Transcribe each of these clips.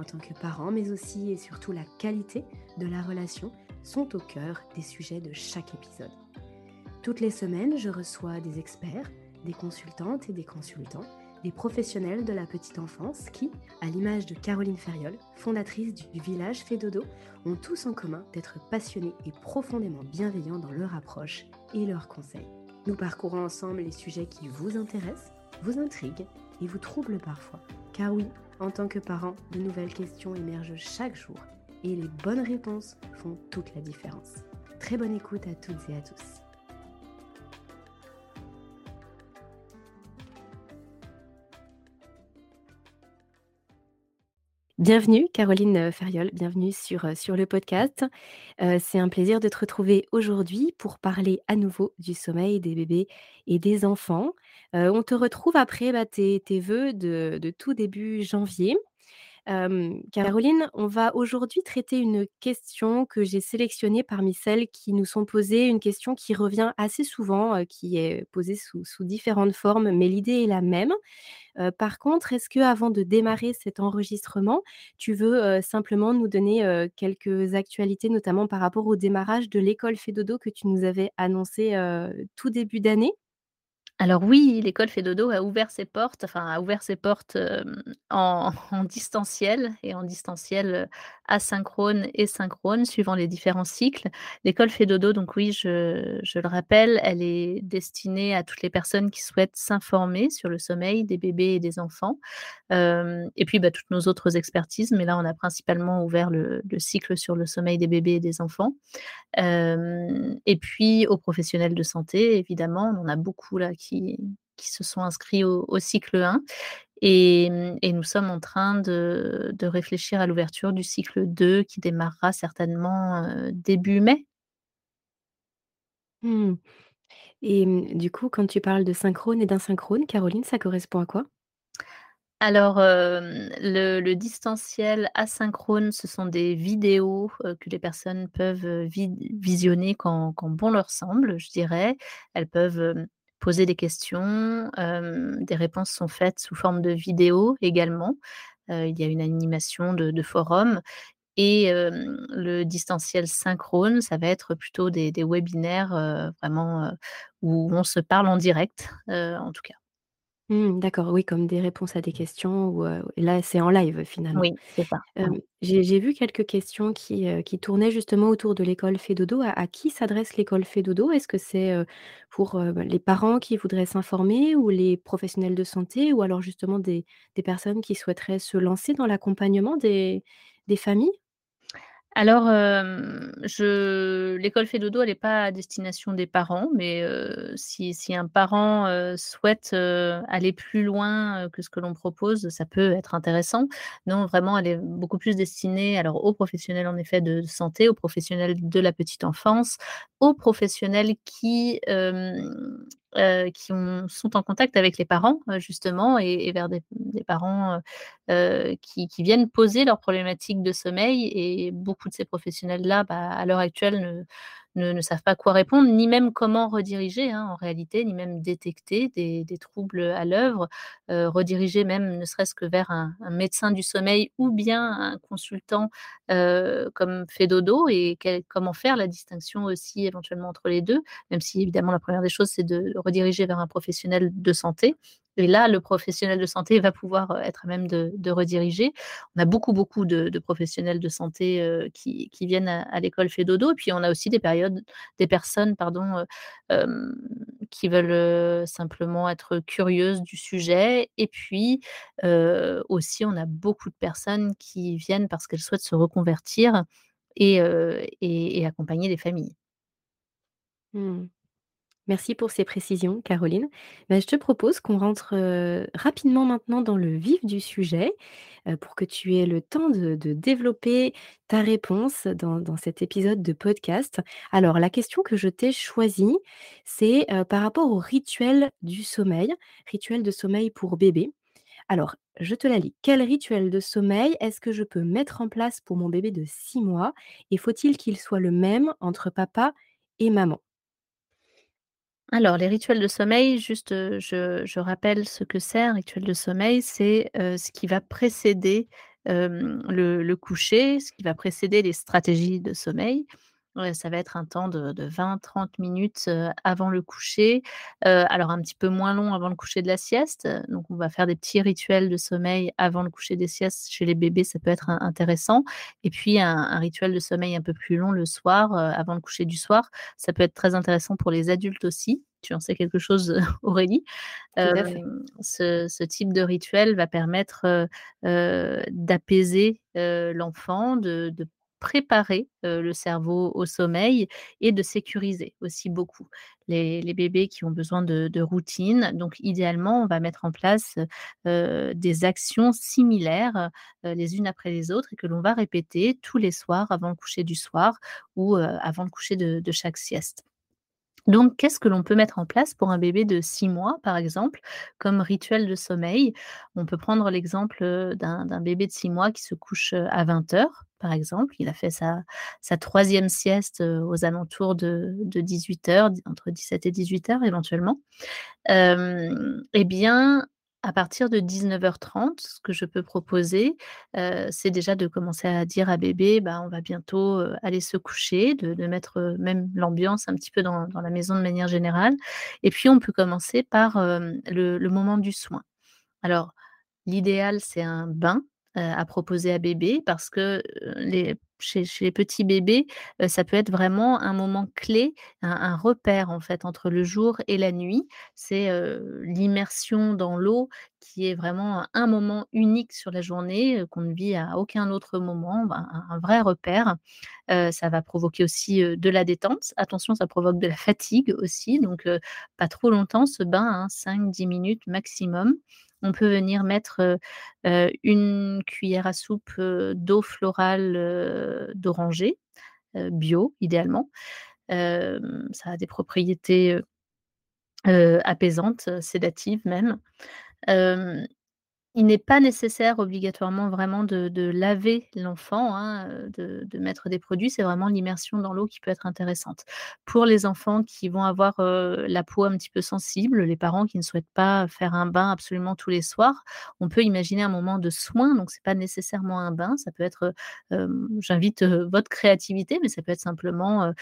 en tant que parents, mais aussi et surtout la qualité de la relation sont au cœur des sujets de chaque épisode. Toutes les semaines, je reçois des experts, des consultantes et des consultants, des professionnels de la petite enfance qui, à l'image de Caroline Ferriol, fondatrice du village Fédodo, ont tous en commun d'être passionnés et profondément bienveillants dans leur approche et leurs conseils. Nous parcourons ensemble les sujets qui vous intéressent, vous intriguent et vous troublent parfois. Car oui, en tant que parent, de nouvelles questions émergent chaque jour et les bonnes réponses font toute la différence. Très bonne écoute à toutes et à tous. Bienvenue Caroline Ferriol, bienvenue sur, euh, sur le podcast. Euh, c'est un plaisir de te retrouver aujourd'hui pour parler à nouveau du sommeil des bébés et des enfants. Euh, on te retrouve après bah, tes, tes vœux de tout début janvier. Caroline, on va aujourd'hui traiter une question que j'ai sélectionnée parmi celles qui nous sont posées, une question qui revient assez souvent, qui est posée sous, différentes formes, mais l'idée est la même. par contre, est-ce que avant de démarrer cet enregistrement, tu veux simplement nous donner quelques actualités, notamment par rapport au démarrage de l'école Fédodo que tu nous avais annoncé tout début d'année? Alors oui, l'école Fédodo a ouvert ses portes, enfin a ouvert ses portes, en distanciel et en distanciel, asynchrone et synchrone suivant les différents cycles. L'école Fédodo donc oui, je le rappelle, elle est destinée à toutes les personnes qui souhaitent s'informer sur le sommeil des bébés et des enfants, et puis, bah, toutes nos autres expertises, mais là, on a principalement ouvert le le cycle sur le sommeil des bébés et des enfants. Et puis aux professionnels de santé évidemment, on en a beaucoup là qui qui se sont inscrits au au cycle 1 et mmh et nous sommes en train de de réfléchir à l'ouverture du cycle 2 qui démarrera certainement, début mai. Mmh et mmh, du coup, quand tu parles de synchrone et d'insynchrone, Caroline, ça correspond à quoi? Alors, le le distanciel asynchrone, ce sont des vidéos, que les personnes peuvent, visionner quand quand bon leur semble, je dirais. Elles peuvent, poser des questions, hem, des réponses sont faites sous forme de vidéo également. Heu, il y a une animation de forum et hem, le distanciel synchrone, ça va être plutôt des webinaires, vraiment, où on se parle en direct, en tout cas. Mmh, d'accord, oui, comme des réponses à des questions ou, heu, là, c'est en live finalement. Oui, c'est ça. Hem, j'ai j'ai vu quelques questions qui, heu, qui tournaient justement autour de l'école Fédodo. À à qui s'adresse l'école Fédodo? Est-ce que c'est, heu, pour, heu, bah, les parents qui voudraient s'informer ou les professionnels de santé ou alors justement des des personnes qui souhaiteraient se lancer dans l'accompagnement des des familles? Alors, je l'école Fédodo, elle est pas à destination des parents, mais si un parent, souhaite, aller plus loin, que ce que l'on propose, ça peut être intéressant. Non, vraiment, elle est beaucoup plus destinée alors aux professionnels en effet de santé, aux professionnels de la petite enfance, aux professionnels qui, heu, qui ont sont en contact avec les parents, heu, justement et vers des parents, heu, qui viennent poser leurs problématiques de sommeil. Et beaucoup de ces professionnels-là, bah, à l'heure actuelle ne savent pas quoi répondre, ni même comment rediriger, hein, en réalité, ni même détecter des troubles à l'œuvre, heu, rediriger même ne serait-ce que vers un médecin du sommeil ou bien un consultant, heu, comme Fedodo et comment faire la distinction aussi éventuellement entre les 2, même si évidemment la première des choses, c'est de rediriger vers un professionnel de santé et là, le professionnel de santé va pouvoir, heu, être à même de rediriger. On a beaucoup, beaucoup de professionnels de santé, heu, qui viennent à l'école Fedodo. Puis on a aussi des périodes des personnes, pardon, heu, hem, qui veulent, simplement être curieuses du sujet et puis, aussi on a beaucoup de personnes qui viennent parce qu'elles souhaitent se reconvertir et et et accompagner des familles. Mmh. Merci pour ces précisions, Caroline. Bah, je te propose qu'on rentre rapidement maintenant dans le vif du sujet pour que tu aies le temps de, développer ta réponse dans, cet épisode de podcast. Alors, la question que je t'ai choisie, c'est par rapport au rituel du sommeil, rituel de sommeil pour bébé. Alors, je te la lis. Quel rituel de sommeil est-ce que je peux mettre en place pour mon bébé de 6 mois et faut-il qu'il soit le même entre papa et maman? Alors, les rituels de sommeil, juste, je rappelle ce que c'est un rituel de sommeil, c'est, ce qui va précéder, le coucher, ce qui va précéder les stratégies de sommeil. Ouais, ça va être un temps de de 20-30 minutes, avant le coucher, alors un petit peu moins long avant le coucher de la sieste, donc on va faire des petits rituels de sommeil avant le coucher des siestes. Chez les bébés, ça peut être in intéressant et puis un un rituel de sommeil un peu plus long le soir, avant le coucher du soir. Ça peut être très intéressant pour les adultes aussi. Tu en sais quelque chose, Aurélie? Ce ce type de rituel va permettre, d'apaiser, l'enfant, de de préparer, le cerveau au sommeil et de sécuriser aussi beaucoup les bébés qui ont besoin de routine. Donc idéalement, on va mettre en place, des actions similaires, les unes après les autres et que l'on va répéter tous les soirs avant le coucher du soir ou, avant le coucher de chaque sieste. Donc, qu'est-ce que l'on peut mettre en place pour un bébé de 6 mois, par exemple, comme rituel de sommeil? On peut prendre l'exemple, d'un bébé de 6 mois qui se couche, à vingt heures, par exemple. Il a fait sa 3 sieste, aux alentours de de 18:00, d entre 17 et 18:00 éventuellement. Hem et bien, à partir de 19:30, ce que je peux proposer, c'est déjà de commencer à dire à bébé: «Bah, on va bientôt, aller se coucher», de mettre, même l'ambiance un petit peu dans la maison de manière générale et puis on peut commencer par, le moment du soin. Alors, l'idéal, c'est un bain, à proposer à bébé parce que, les chez les petits bébés, heu, ça peut être vraiment un moment clé, un repère, en fait, entre le jour et la nuit. C'est, l'immersion dans l'eau qui est vraiment un moment unique sur la journée, qu'on ne vit à aucun autre moment, ben, un vrai repère. Ça va provoquer aussi, de la détente. Attention, ça provoque de la fatigue aussi, donc pas trop longtemps ce bain, hein, 5-10 minutes maximum. On peut venir mettre, 1 cuillère à soupe, d'eau florale, d'oranger, bio idéalement. Ça a des propriétés, apaisantes, sédatives même. Il n'est pas nécessaire obligatoirement vraiment de laver l'enfant, hein, heu, de mettre des produits. C'est vraiment l'immersion dans l'eau qui peut être intéressante. Pour les enfants qui vont avoir, heu, la peau un petit peu sensible, les parents qui ne souhaitent pas faire un bain absolument tous les soirs, on peut imaginer un moment de soin, donc c'est pas nécessairement un bain, ça peut être, heu, hem, j'invite, votre créativité, mais ça peut être simplement,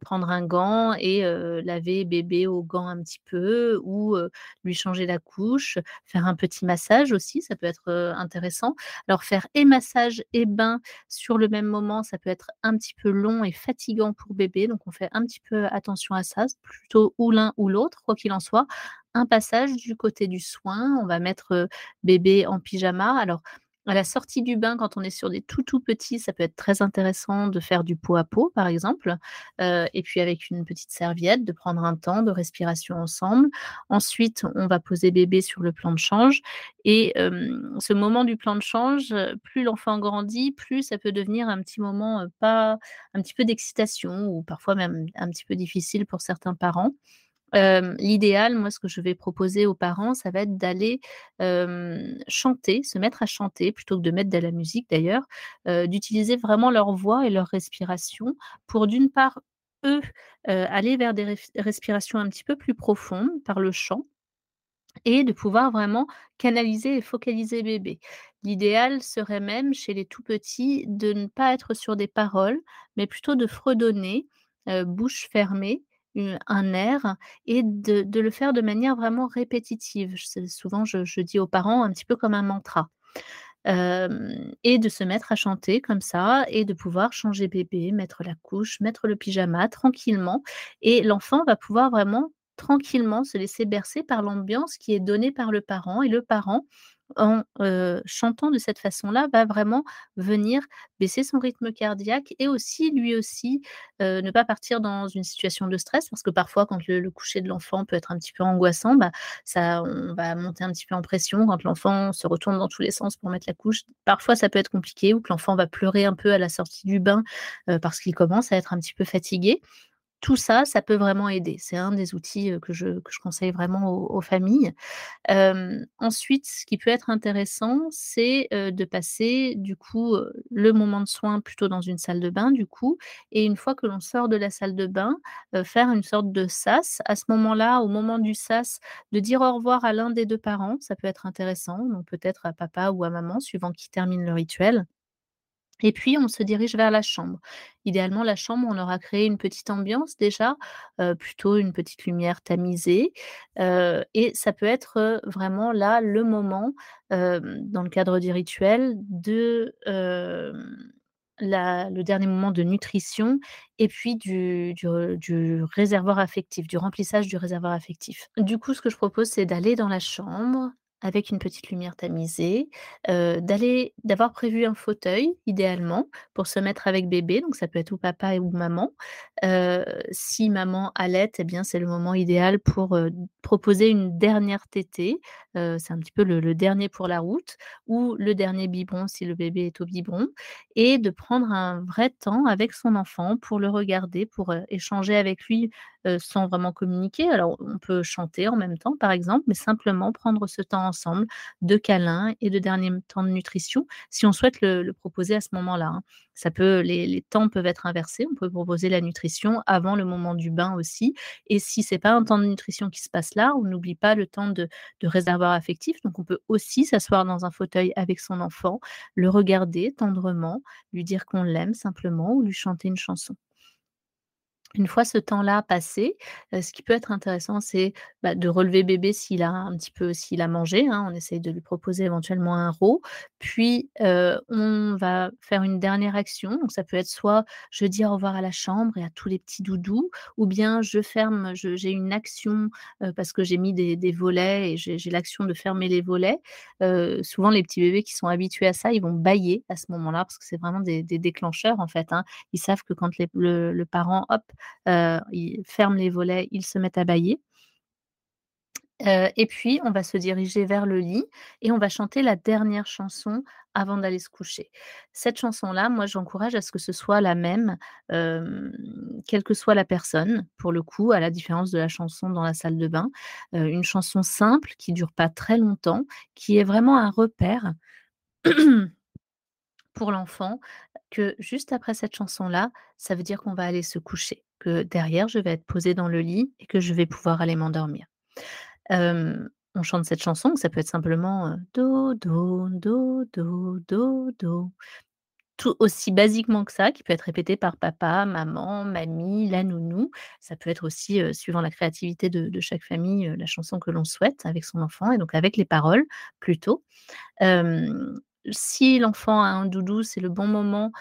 prendre un gant et laver bébé au gant un petit peu ou lui changer la couche, faire un petit massage aussi, ça peut être, intéressant. Alors faire et massage et bain sur le même moment, ça peut être un petit peu long et fatigant pour bébé, donc on fait un petit peu attention à ça, plutôt ou l'un ou l'autre, quoi qu'il en soit. Un passage du côté du soin, on va mettre, bébé en pyjama. Alors à la sortie du bain, quand on est sur des tout, tout petits, ça peut être très intéressant de faire du pot à pot, par exemple, heu et puis avec une petite serviette, de prendre un temps de respiration ensemble. Ensuite, on va poser bébé sur le plan de change et ce moment du plan de change, plus l'enfant grandit, plus ça peut devenir un petit moment, heu, pas un petit peu d'excitation ou parfois même un petit peu difficile pour certains parents. L'idéal, moi, ce que je vais proposer aux parents, ça va être d'aller, chanter, se mettre à chanter plutôt que de mettre de la musique d'ailleurs, d'utiliser vraiment leur voix et leur respiration pour d'une part, eux, aller vers des respirations un petit peu plus profondes par le chant et de pouvoir vraiment canaliser et focaliser bébé. L'idéal serait même chez les tout petits de ne pas être sur des paroles, mais plutôt de fredonner, bouche fermée, un air et de le faire de manière vraiment répétitive. Souvent je dis aux parents un petit peu comme un mantra. Et de se mettre à chanter comme ça et de pouvoir changer bébé, mettre la couche, mettre le pyjama tranquillement et l'enfant va pouvoir vraiment tranquillement se laisser bercer par l'ambiance qui est donnée par le parent et le parent en, chantant de cette façon-là, va vraiment venir baisser son rythme cardiaque et aussi, lui aussi, ne pas partir dans une situation de stress. Parce que parfois quand le coucher de l'enfant peut être un petit peu angoissant, bah, ça on va monter un petit peu en pression quand l'enfant se retourne dans tous les sens pour mettre la couche. Parfois ça peut être compliqué ou que l'enfant va pleurer un peu à la sortie du bain, parce qu'il commence à être un petit peu fatigué. Tout ça, ça peut vraiment aider. C'est un des outils, que je conseille vraiment aux familles. Ensuite, ce qui peut être intéressant, c'est, de passer du coup, le moment de soin plutôt dans une salle de bain du coup et une fois que l'on sort de la salle de bain, faire une sorte de sas. À ce moment-là, au moment du sas, de dire au revoir à l'un des 2 parents, ça peut être intéressant, donc peut-être à papa ou à maman suivant qui termine le rituel. Et puis on se dirige vers la chambre. Idéalement, la chambre, on aura créé une petite ambiance déjà, plutôt une petite lumière tamisée, et ça peut être, vraiment là, le moment, dans le cadre du rituel de, le dernier moment de nutrition et puis du réservoir affectif, du remplissage du réservoir affectif. Du coup, ce que je propose, c'est d'aller dans la chambre avec une petite lumière tamisée, d'aller d'avoir prévu un fauteuil idéalement pour se mettre avec bébé, donc ça peut être ou papa ou maman. Si maman allaite et bien c'est le moment idéal pour, proposer une dernière tétée, c'est un petit peu le le dernier pour la route ou le dernier biberon si le bébé est au biberon et de prendre un vrai temps avec son enfant pour le regarder, pour, échanger avec lui, heu, sans vraiment communiquer. Alors on peut chanter en même temps par exemple, mais simplement prendre ce temps ensemble de câlin et de dernier temps de nutrition, si on souhaite le proposer à ce moment-là, hein. Ça peut les temps peuvent être inversés, on peut proposer la nutrition avant le moment du bain aussi et si c'est pas un temps de nutrition qui se passe là, on n'oublie pas le temps de réservoir affectif, donc on peut aussi s'asseoir dans un fauteuil avec son enfant, le regarder tendrement, lui dire qu'on l'aime simplement ou lui chanter une chanson. Une fois ce temps-là passé, ce qui peut être intéressant, c'est, bah, de relever bébé s'il a un petit peu s'il a mangé, hein, on essaye de lui proposer éventuellement un RO. Puis, on va faire une dernière action, donc ça peut être soit je dis au revoir à la chambre et à tous les petits doudous ou bien je ferme j'ai une action, parce que j'ai mis des volets et j'ai l'action de fermer les volets. Souvent les petits bébés qui sont habitués à ça, ils vont bâiller à ce moment-là parce que c'est vraiment des déclencheurs en fait, hein. Ils savent que quand le parent, hop, heu, il ferme les volets, ils se mettent à bâiller. Heu et puis on va se diriger vers le lit et on va chanter la dernière chanson avant d'aller se coucher. Cette chanson-là, moi j'encourage à ce que ce soit la même, hem, quelle que soit la personne, pour le coup, à la différence de la chanson dans la salle de bain. Une chanson simple qui dure pas très longtemps, qui est vraiment un repère pour l'enfant, que juste après cette chanson-là, ça veut dire qu'on va aller se coucher, que derrière je vais être posée dans le lit et que je vais pouvoir aller m'endormir. On chante cette chanson, ça peut être simplement, heu: «Dodo, dodo, dodo». Tout aussi basiquement que ça, qui peut être répété par papa, maman, mamie, la nounou. Ça peut être aussi, suivant la créativité de chaque famille, la chanson que l'on souhaite avec son enfant et donc avec les paroles plutôt. Si l'enfant a un doudou, c'est le bon moment,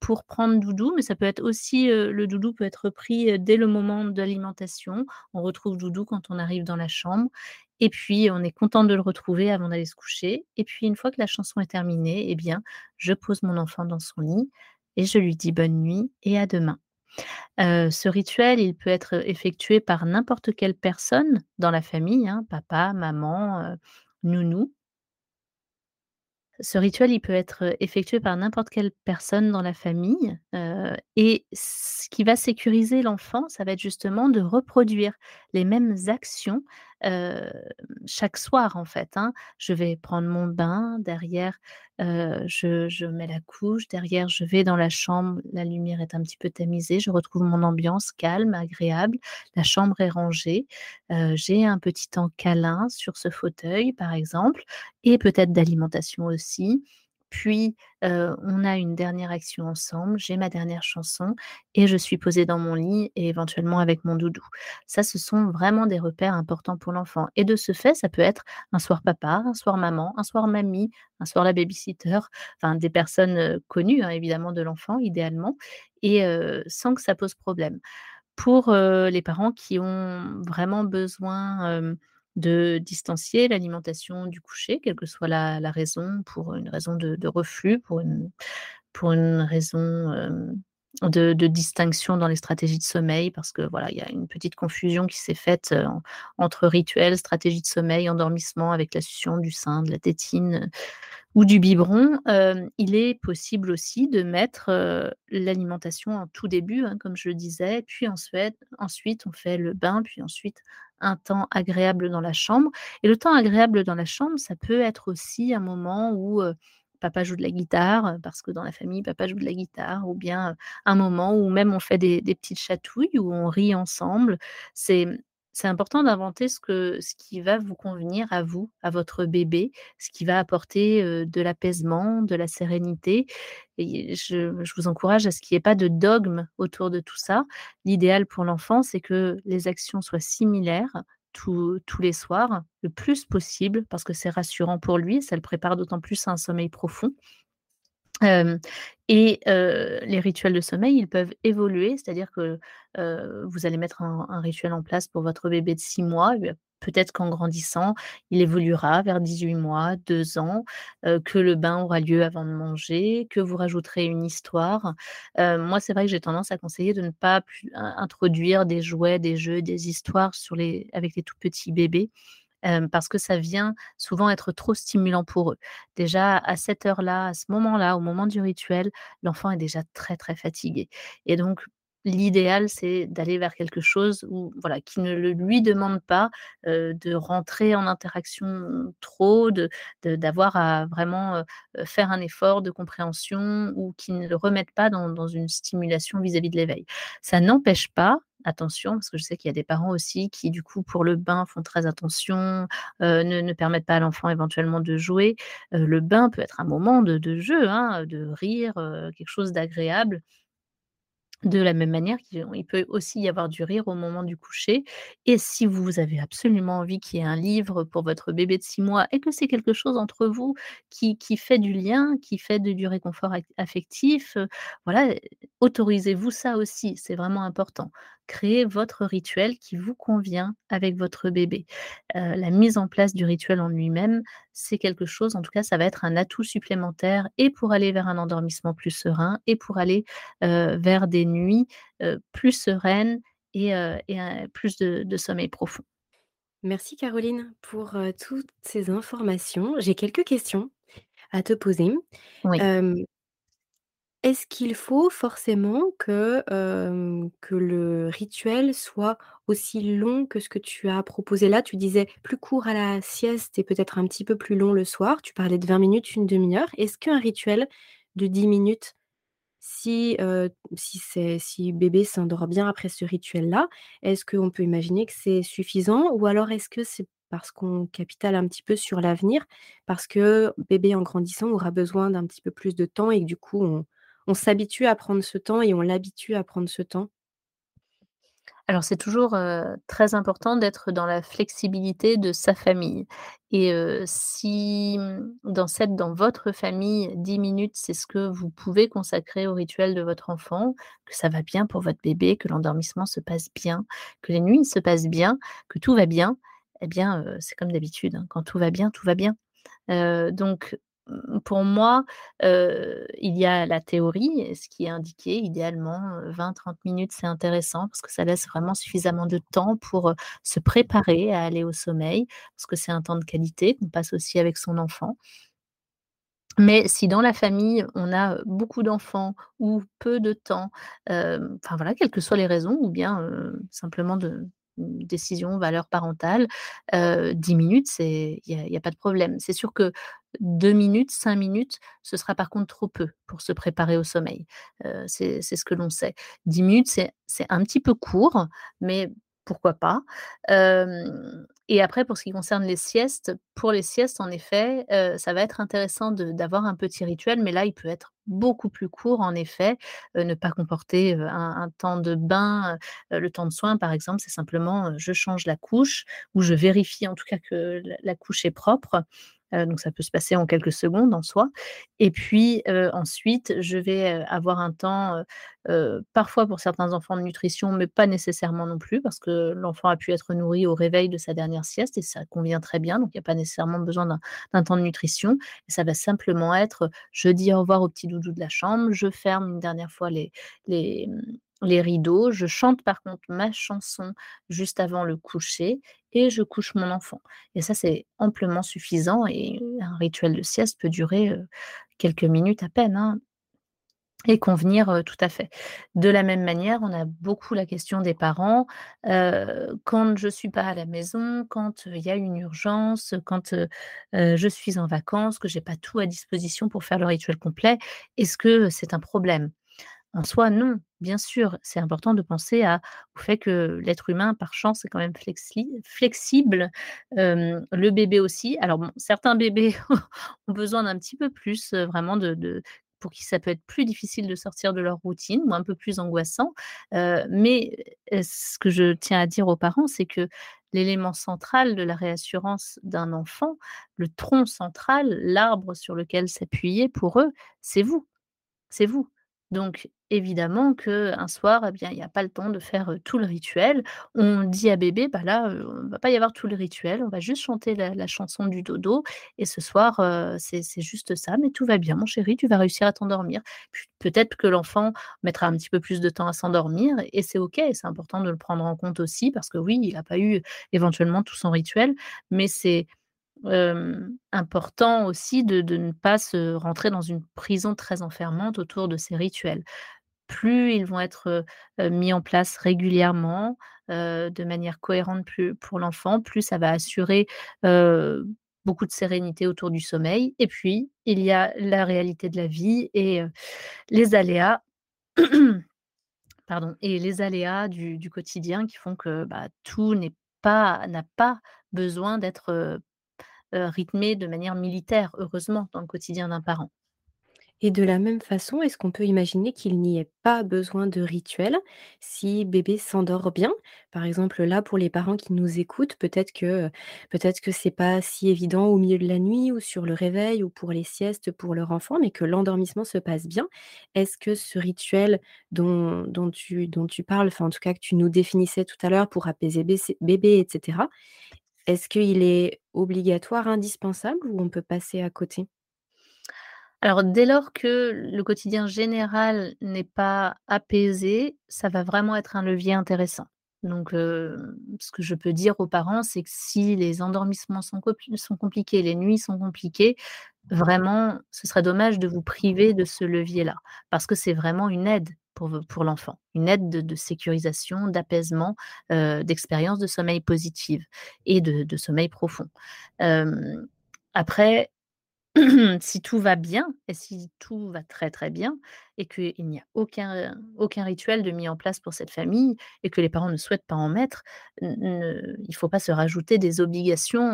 pour prendre doudou, mais ça peut être aussi, le doudou peut être pris, dès le moment de l'alimentation. On retrouve doudou quand on arrive dans la chambre et puis on est content de le retrouver avant d'aller se coucher et puis une fois que la chanson est terminée et bien, je pose mon enfant dans son lit et je lui dis: «Bonne nuit et à demain». Ce rituel, il peut être effectué par n'importe quelle personne dans la famille, hein, papa, maman, nounou. Ce rituel, il peut être effectué par n'importe quelle personne dans la famille, et ce qui va sécuriser l'enfant, ça va être justement de reproduire les mêmes actions, chaque soir, en fait, hein. Je vais prendre mon bain, derrière, je je mets la couche, derrière je vais dans la chambre, la lumière est un petit peu tamisée, je retrouve mon ambiance calme, agréable, la chambre est rangée, j'ai un petit temps câlin sur ce fauteuil, par exemple et peut-être d'alimentation aussi. Puis, on a une dernière action ensemble, j'ai ma dernière chanson et je suis posée dans mon lit et éventuellement avec mon doudou. Ça, ce sont vraiment des repères importants pour l'enfant et de ce fait, ça peut être un soir papa, un soir maman, un soir mamie, un soir la baby-sitter, enfin des personnes, connues, hein, évidemment de l'enfant idéalement et sans que ça pose problème. Pour, les parents qui ont vraiment besoin, de distancier l'alimentation du coucher, quelle que soit la raison, pour une raison de reflux, pour une pour une raison, de distinction dans les stratégies de sommeil parce que, voilà, il y a une petite confusion qui s'est faite, entre rituel, stratégie de sommeil, endormissement avec la succion du sein, de la tétine, ou du biberon. Il est possible aussi de mettre, l'alimentation en tout début, hein, comme je le disais, puis ensuite on fait le bain, puis ensuite un temps agréable dans la chambre et le temps agréable dans la chambre, ça peut être aussi un moment où, papa joue de la guitare, parce que dans la famille, papa joue de la guitare ou bien, un moment où même on fait des des petites chatouilles, où on rit ensemble. C'est, c'est important d'inventer ce ce qui va vous convenir à vous, à votre bébé, ce qui va apporter, de l'apaisement, de la sérénité et je je vous encourage à ce qu'il y ait pas de dogme autour de tout ça. L'idéal pour l'enfant, c'est que les actions soient similaires tous tous les soirs, le plus possible, parce que c'est rassurant pour lui, ça le prépare d'autant plus à un sommeil profond. Et les rituels de sommeil, ils peuvent évoluer, c'est-à-dire que, vous allez mettre un rituel en place pour votre bébé de 6 mois peut-être qu'en grandissant, il évoluera vers 18 mois, 2 ans, que le bain aura lieu avant de manger, que vous rajouterez une histoire. Moi, c'est vrai que j'ai tendance à conseiller de ne pas introduire des jouets, des jeux, des histoires avec les tout petits bébés, parce que ça vient souvent être trop stimulant pour eux. Déjà, à cette heure-là, à ce moment-là, au moment du rituel, l'enfant est déjà très, très fatigué et donc l'idéal, c'est d'aller vers quelque chose voilà, qui ne le lui demande pas, de rentrer en interaction trop, de de d'avoir à vraiment, faire un effort de compréhension ou qui ne le remette pas dans une stimulation vis-à-vis de l'éveil. Ça n'empêche pas, attention, parce que je sais qu'il y a des parents aussi qui, du coup, pour le bain, font très attention, ne permettent pas à l'enfant éventuellement de jouer. Le bain peut être un moment de jeu, hein, de rire, quelque chose d'agréable. De la même manière il peut aussi y avoir du rire au moment du coucher et si vous avez absolument envie qu'il y ait un livre pour votre bébé de 6 mois et que c'est quelque chose entre vous qui qui fait du lien, qui fait du réconfort affectif, heu, voilà, autorisez-vous ça aussi, c'est vraiment important. Créez votre rituel qui vous convient avec votre bébé. Heu, la mise en place du rituel en lui-même, c'est quelque chose en tout cas, ça va être un atout supplémentaire et pour aller vers un endormissement plus serein et pour aller, heu, vers des nuits, heu, plus sereines et plus de de sommeil profond. Merci Caroline pour, toutes ces informations. J'ai quelques questions à te poser. Oui. Est-ce qu'il faut forcément que, le rituel soit aussi long que ce que tu as proposé? Là? Tu disais plus court à la sieste et peut-être un petit peu plus long le soir. Tu parlais de 20 minutes, 1/2 heure. Est-ce qu'un rituel de 10 minutes, si bébé s'endort bien après ce rituel-là, est-ce qu'on peut imaginer que c'est suffisant? Ou alors est-ce que c'est parce qu'on capitale un petit peu sur l'avenir? Parce que bébé en grandissant aura besoin d'un petit peu plus de temps et que du coup on on s'habitue à prendre ce temps et on l'habitue à prendre ce temps? Alors c'est toujours, très important d'être dans la flexibilité de sa famille et si, mmh, dans cette dans votre famille, 10 minutes, c'est ce que vous pouvez consacrer au rituel de votre enfant, que ça va bien pour votre bébé, que l'endormissement se passe bien, que les nuits se passent bien, que tout va bien et bien, c'est comme d'habitude, hein, quand tout va bien, tout va bien. Donc pour moi, il y a la théorie ce qui est indiqué idéalement, heu, 20-30 minutes, c'est intéressant parce que ça laisse vraiment suffisamment de temps pour, se préparer à aller au sommeil, parce que c'est un temps de qualité qu'on passe aussi avec son enfant. Mais si dans la famille, on a, beaucoup d'enfants ou peu de temps, enfin voilà, quelles que soient les raisons ou bien, simplement de mmh, décision, valeurs parentales, heu, 10 minutes, il y a pas de problème. C'est sûr que 2 minutes, 5 minutes, ce sera par contre trop peu pour se préparer au sommeil. C'est ce que l'on sait. 10 minutes, c'est un petit peu court, mais pourquoi pas? Et après pour ce qui concerne les siestes, pour les siestes en effet, heu, ça va être intéressant d'avoir un petit rituel, mais là, il peut être beaucoup plus court en effet, heu, ne pas comporter, heu, un temps de bain, le temps de soin par exemple, c'est simplement, je change la couche ou je vérifie en tout cas que la couche est propre donc ça peut se passer en quelques secondes en soi et puis, ensuite je vais, avoir un temps, parfois pour certains enfants de nutrition, mais pas nécessairement non plus parce que l'enfant a pu être nourri au réveil de sa dernière sieste et ça convient très bien, donc il y a pas nécessairement besoin d'un temps de nutrition ça va simplement être, je dis au revoir au petit doudou de la chambre, je ferme une dernière fois les les, mmh, les rideaux, je chante par contre ma chanson juste avant le coucher et je couche mon enfant et ça, c'est amplement suffisant et un rituel de sieste peut durer, quelques minutes à peine, hein et convenir, tout à fait. De la même manière, on a beaucoup la question des parents, quand je suis pas à la maison, quand, il y a une urgence, quand, je suis en vacances, que j'ai pas tout à disposition pour faire le rituel complet, est-ce que c'est un problème? En soi, non. Bien sûr, c'est important de penser au fait que l'être humain, par chance, est quand même flexi flexible, le bébé aussi. Alors certains bébés ont besoin d'un petit peu plus, vraiment de pour qui ça peut être plus difficile de sortir de leur routine ou un peu plus angoissant, mais ce que je tiens à dire aux parents, c'est que l'élément central de la réassurance d'un enfant, le tronc central, l'arbre sur lequel s'appuyer pour eux, c'est vous. C'est vous. Donc évidemment qu'un soir, eh bien, il y a pas le temps de faire, tout le rituel. On dit à bébé: «Bah, là, heu, on va pas y avoir tout le rituel, on va juste chanter la chanson du dodo et ce soir, c'est juste ça, mais tout va bien mon chéri, tu vas réussir à t'endormir». Peut-être que l'enfant mettra un petit peu plus de temps à s'endormir et c'est OK c'est important de le prendre en compte aussi parce que oui, il a pas eu éventuellement tout son rituel, mais c'est Important aussi de de ne pas se rentrer dans une prison très enfermante autour de ces rituels. Plus ils vont être, mis en place régulièrement, de manière cohérente plus pour l'enfant, plus ça va assurer, beaucoup de sérénité autour du sommeil et puis il y a la réalité de la vie et les aléas pardon et les aléas du du quotidien qui font que, bah, tout n'est pas n'a pas besoin d'être, heu, rythmé de manière militaire, heureusement, dans le quotidien d'un parent. Et de la même façon, est-ce qu'on peut imaginer qu'il n'y ait pas besoin de rituel si bébé s'endort bien? Par exemple, là, pour les parents qui nous écoutent, peut-être que, peut-être que c'est pas si évident au milieu de la nuit ou sur le réveil ou pour les siestes pour leur enfant, mais que l'endormissement se passe bien. Est-ce que ce rituel dont dont tu dont tu parles, enfin, en tout cas, que tu nous définissais tout à l'heure pour apaiser bébé, bébé et cetera, est-ce qu'il est obligatoire, indispensable ou on peut passer à côté? Alors dès lors que le quotidien général n'est pas apaisé, ça va vraiment être un levier intéressant. Donc ce que je peux dire aux parents, c'est que si les endormissements sont compli sont compliqués, les nuits sont compliquées, vraiment, ce serait dommage de vous priver de ce levier-là. Parce que c'est vraiment une aide pour pour l'enfant, une aide de sécurisation, d'apaisement, d'expérience de sommeil positive et de sommeil profond. Après Si tout va bien et si tout va très, très bien et qu'il n'y a aucun aucun rituel de mis en place pour cette famille et que les parents ne souhaitent pas en mettre, il ne faut pas se rajouter des obligations,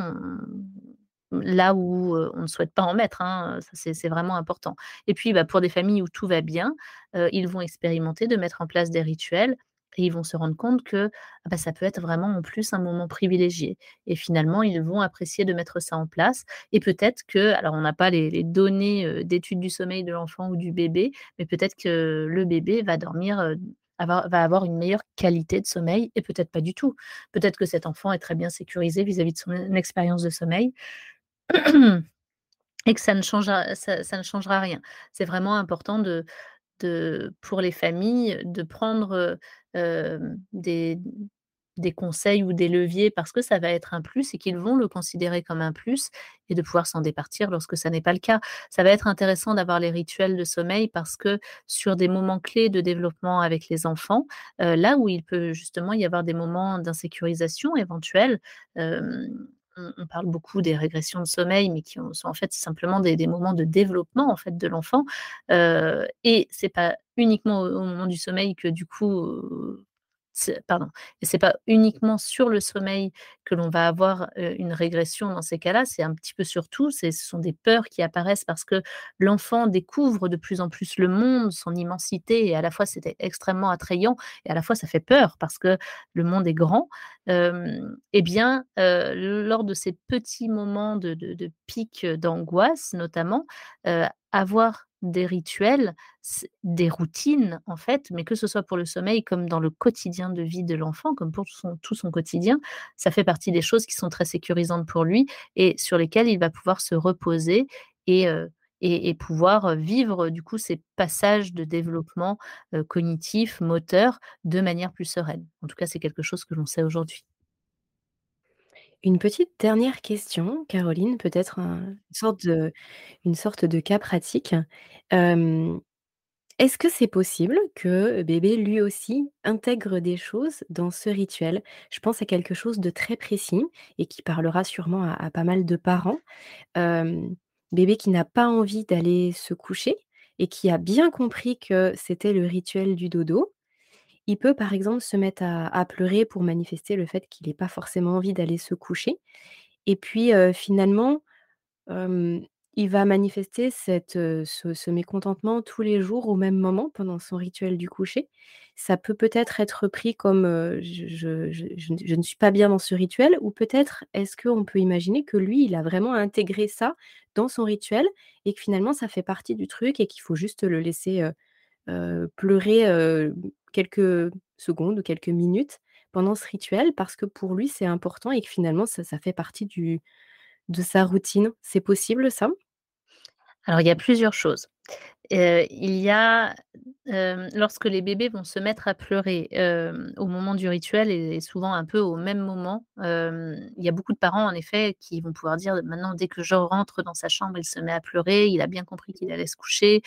mmh, là où, on ne souhaite pas en mettre, hein, c'est vraiment important. Et puis, bah, pour des familles où tout va bien, ils vont expérimenter de mettre en place des rituels et ils vont se rendre compte que, ah bah, ça peut être vraiment en plus un moment privilégié et finalement ils vont apprécier de mettre ça en place et peut-être que alors on n'a pas les données, d'études du sommeil de l'enfant ou du bébé, mais peut-être que le bébé va dormir, va avoir une meilleure qualité de sommeil et peut-être pas du tout. Peut-être que cet enfant est très bien sécurisé vis-à-vis de son expérience de sommeil et que ça ne changera ça ne changera rien. C'est vraiment important de pour les familles, de prendre, des conseils ou des leviers parce que ça va être un plus et qu'ils vont le considérer comme un plus et de pouvoir s'en départir lorsque ça n'est pas le cas. Ça va être intéressant d'avoir les rituels de sommeil parce que sur des moments clés de développement avec les enfants, là où il peut justement y avoir des moments d'insécurisation éventuels, hem, on parle beaucoup des régressions de sommeil, mais qui sont en fait simplement des moments de développement en fait de l'enfant, heu et c'est pas uniquement au moment du sommeil que du coup, c'est pardon et c'est pas uniquement sur le sommeil que l'on va avoir, une régression dans ces cas-là, c'est un petit peu sur tout. Ce sont des peurs qui apparaissent parce que l'enfant découvre de plus en plus le monde, son immensité et à la fois c'était extrêmement attrayant et à la fois ça fait peur parce que le monde est grand. Et bien, lors de ces petits moments de de pics, d'angoisse notamment, avoir des rituels, des routines en fait, mais que ce soit pour le sommeil comme dans le quotidien de vie de l'enfant, comme pour tout son quotidien, ça fait partie des choses qui sont très sécurisantes pour lui et sur lesquelles il va pouvoir se reposer et et pouvoir, vivre du coup ces passages de développement, heu, cognitif, moteur, de manière plus sereine. En tout cas, c'est quelque chose que l'on sait aujourd'hui. Une petite dernière question, Caroline, peut-être un une sorte de cas pratique. Est-ce que c'est possible que bébé, lui aussi, intègre des choses dans ce rituel? Je pense à quelque chose de très précis et qui parlera sûrement à pas mal de parents. Bébé qui n'a pas envie d'aller se coucher et qui a bien compris que c'était le rituel du dodo. Il peut, par exemple, se mettre à pleurer pour manifester le fait qu'il ait pas forcément envie d'aller se coucher et puis, finalement, il va manifester ce mécontentement tous les jours au même moment pendant son rituel du coucher. Ça peut peut-être être pris comme, je ne suis pas bien dans ce rituel ou peut-être est-ce qu'on peut imaginer que lui, il a vraiment intégré ça dans son rituel et que finalement ça fait partie du truc et qu'il faut juste le laisser, pleurer, quelques secondes ou quelques minutes pendant ce rituel parce que pour lui c'est important et que finalement ça ça fait partie du de sa routine. C'est possible ça? Alors il y a plusieurs choses. Il y a, lorsque les bébés vont se mettre à pleurer, au moment du rituel et souvent un peu au même moment, il y a beaucoup de parents en effet qui vont pouvoir dire: «Maintenant dès que je rentre dans sa chambre, il se met à pleurer, il a bien compris qu'il allait se coucher,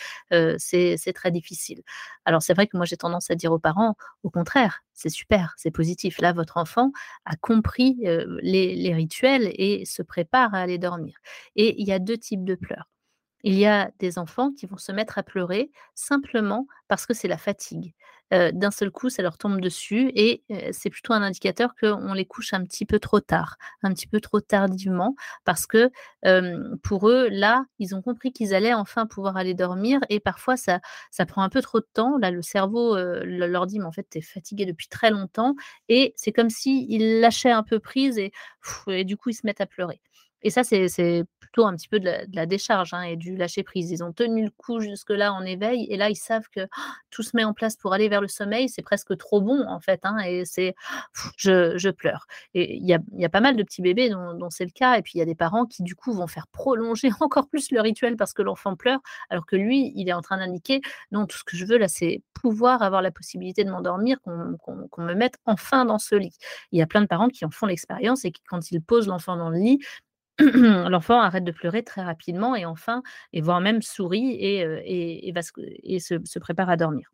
c'est très difficile». Alors c'est vrai que moi j'ai tendance à dire aux parents: «Au contraire, c'est super, c'est positif. Là votre enfant a compris, les rituels et se prépare à aller dormir» et il y a 2 types de pleurs. Il y a des enfants qui vont se mettre à pleurer simplement parce que c'est la fatigue. D'un seul coup, ça leur tombe dessus et c'est plutôt un indicateur qu'on les couche un petit peu trop tard, un petit peu trop tardivement parce que, pour eux, là, ils ont compris qu'ils allaient enfin pouvoir aller dormir et parfois ça ça prend un peu trop de temps. Là, le cerveau, leur dit: «Mais en fait, tu es fatigué depuis très longtemps» et c'est comme s'ils lâchaient un peu prise et du coup, ils se mettent à pleurer. Et ça, c'est un petit peu de la décharge, hein et du lâcher prise. Ils ont tenu le coup jusque-là en éveil et là, ils savent que tout se met en place pour aller vers le sommeil. C'est presque trop bon, en fait, hein et c'est je je pleure et il y a y a pas mal de petits bébés dont c'est le cas et puis il y a des parents qui, du coup, vont faire prolonger encore plus le rituel parce que l'enfant pleure, alors que lui, il est en train d'indiquer: «Non, tout ce que je veux là, c'est pouvoir avoir la possibilité de m'endormir, qu'on me mette enfin dans ce lit». Il y a plein de parents qui en font l'expérience et qui, quand ils posent l'enfant dans le lit, L'enfant arrête de pleurer très rapidement et enfin et voire même sourit et se prépare à dormir.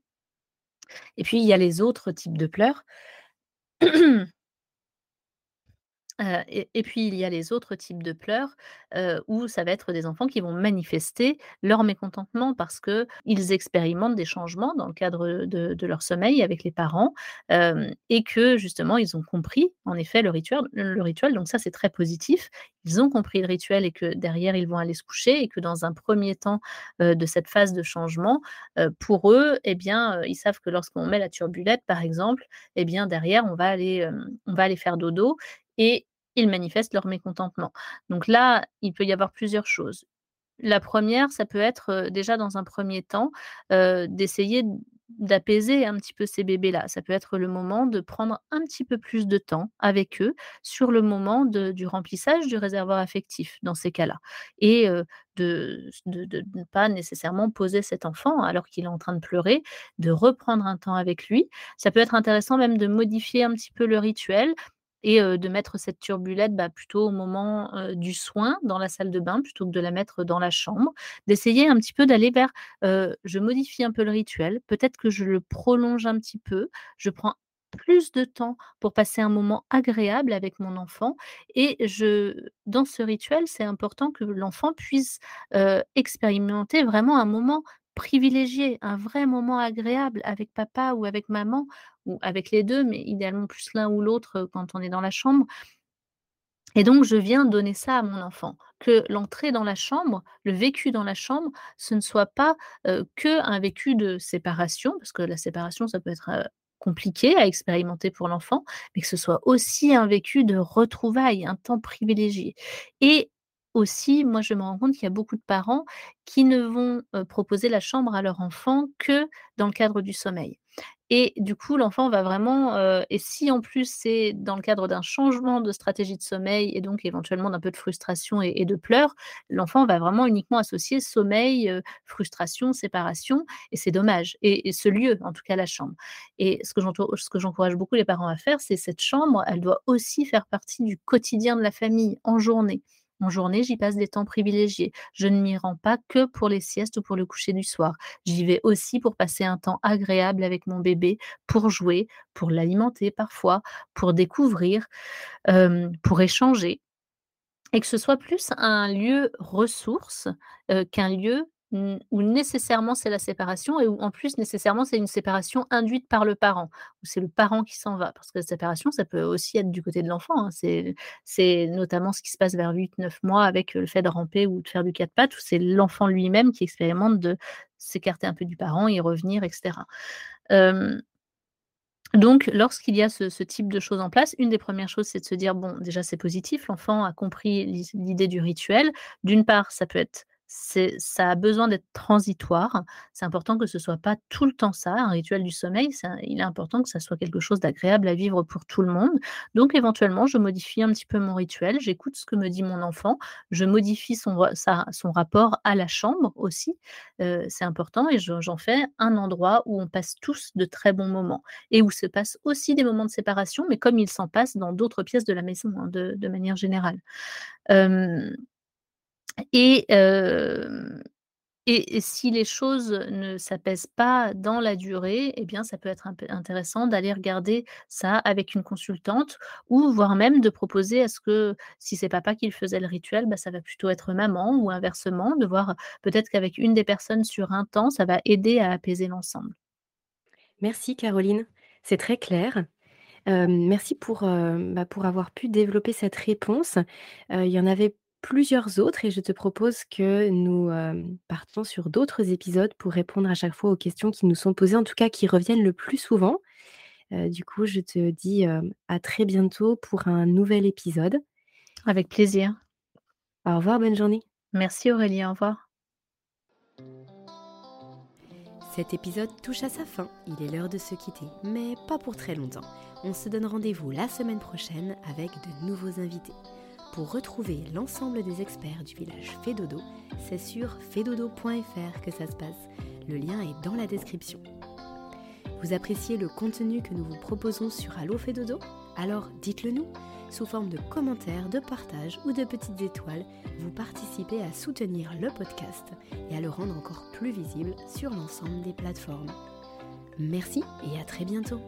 Et puis il y a les autres types de pleurs Et puis il y a les autres types de pleurs, où ça va être des enfants qui vont manifester leur mécontentement parce qu'ils expérimentent des changements dans le cadre, de leur sommeil avec les parents, et que justement ils ont compris en effet le rituel le rituel donc ça c'est très positif. Ils ont compris le rituel et que derrière ils vont aller se coucher et que dans un premier temps, de cette phase de changement, pour eux et bien, ils savent que lorsqu'on met la turbulette par exemple et bien derrière on va aller, on va aller faire dodo et ils manifestent leur mécontentement. Donc là, il peut y avoir plusieurs choses. La première, ça peut être, déjà dans un premier temps, d'essayer d'apaiser un petit peu ces bébés-là. Ça peut être le moment de prendre un petit peu plus de temps avec eux sur le moment du remplissage du réservoir affectif dans ces cas-là et de ne pas nécessairement poser cet enfant alors qu'il est en train de pleurer, de reprendre un temps avec lui. Ça peut être intéressant même de modifier un petit peu le rituel et de mettre cette turbulette, bah, plutôt au moment, du soin dans la salle de bain plutôt que de la mettre dans la chambre. D'essayer un petit peu d'aller vers, je modifie un peu le rituel, peut-être que je le prolonge un petit peu, je prends plus de temps pour passer un moment agréable avec mon enfant et je dans ce rituel, c'est important que l'enfant puisse, expérimenter vraiment un moment privilégié, un vrai moment agréable avec papa ou avec maman ou avec les deux, mais idéalement plus l'un ou l'autre quand on est dans la chambre. Et donc, je viens donner ça à mon enfant, que l'entrée dans la chambre, le vécu dans la chambre, ce ne soit pas euh, que vécu de séparation, parce que la séparation, ça peut être euh, compliqué à expérimenter pour l'enfant, mais que ce soit aussi un vécu de retrouvailles, un temps privilégié. Et aussi, moi, je me rends compte qu'il y a beaucoup de parents qui ne vont euh, proposer la chambre à leur enfant que dans le cadre du sommeil. Et du coup, l'enfant va vraiment, euh, et si en plus c'est dans le cadre d'un changement de stratégie de sommeil et donc éventuellement d'un peu de frustration et, de pleurs, l'enfant va vraiment uniquement associer sommeil, euh, frustration, séparation, et c'est dommage. Et, ce lieu, en tout cas la chambre. Et ce que j'encourage beaucoup les parents à faire, c'est cette chambre, elle doit aussi faire partie du quotidien de la famille en journée. En journée, j'y passe des temps privilégiés. Je ne m'y rends pas que pour les siestes ou pour le coucher du soir. J'y vais aussi pour passer un temps agréable avec mon bébé, pour jouer, pour l'alimenter parfois, pour découvrir, pour échanger. Et que ce soit plus un lieu ressource qu'un lieu où nécessairement c'est la séparation et où en plus nécessairement c'est une séparation induite par le parent, où c'est le parent qui s'en va. Parce que la séparation, ça peut aussi être du côté de l'enfant. Hein. C'est notamment ce qui se passe vers 8-9 mois avec le fait de ramper ou de faire du quatre pattes, où c'est l'enfant lui-même qui expérimente de s'écarter un peu du parent, y revenir, etc. donc, lorsqu'il y a ce, ce, type de choses en place, une des premières choses, c'est de se dire, bon, déjà, c'est positif, l'enfant a compris l'idée du rituel. D'une part, ça peut être ça a besoin d'être transitoire. C'est important que ce soit pas tout le temps ça, un rituel du sommeil. il est important que ça soit quelque chose d'agréable à vivre pour tout le monde. Donc, éventuellement, je modifie un petit peu mon rituel. J'écoute ce que me dit mon enfant. Je modifie son, rapport à la chambre aussi. Euh, c'est important et j'en fais un endroit où on passe tous de très bons moments et où se passent aussi des moments de séparation, mais comme il s'en passe dans d'autres pièces de la maison hein, de, manière générale. Et, et, si les choses ne s'apaisent pas dans la durée, eh bien, ça peut être intéressant d'aller regarder ça avec une consultante ou voire même de proposer à ce que, si c'est papa qui faisait le rituel, bah, ça va plutôt être maman ou inversement, de voir peut-être qu'avec une des personnes sur un temps, ça va aider à apaiser l'ensemble. Merci Caroline, c'est très clair. merci pour, bah, pour avoir pu développer cette réponse. il y en avait plusieurs autres et je te propose que nous partons sur d'autres épisodes pour répondre à chaque fois aux questions qui nous sont posées, en tout cas qui reviennent le plus souvent. du coup, je te dis à très bientôt pour un nouvel épisode. Avec plaisir. Au revoir, bonne journée. Merci Aurélie, au revoir. Cet épisode touche à sa fin, il est l'heure de se quitter, mais pas pour très longtemps. On se donne rendez-vous la semaine prochaine avec de nouveaux invités. Pour retrouver l'ensemble des experts du village Fédodo, c'est sur fedodo.fr que ça se passe. Le lien est dans la description. Vous appréciez le contenu que nous vous proposons sur Allo Fédodo? Alors dites-le nous sous forme de commentaires, de partages ou de petites étoiles. Vous participez à soutenir le podcast et à le rendre encore plus visible sur l'ensemble des plateformes. Merci et à très bientôt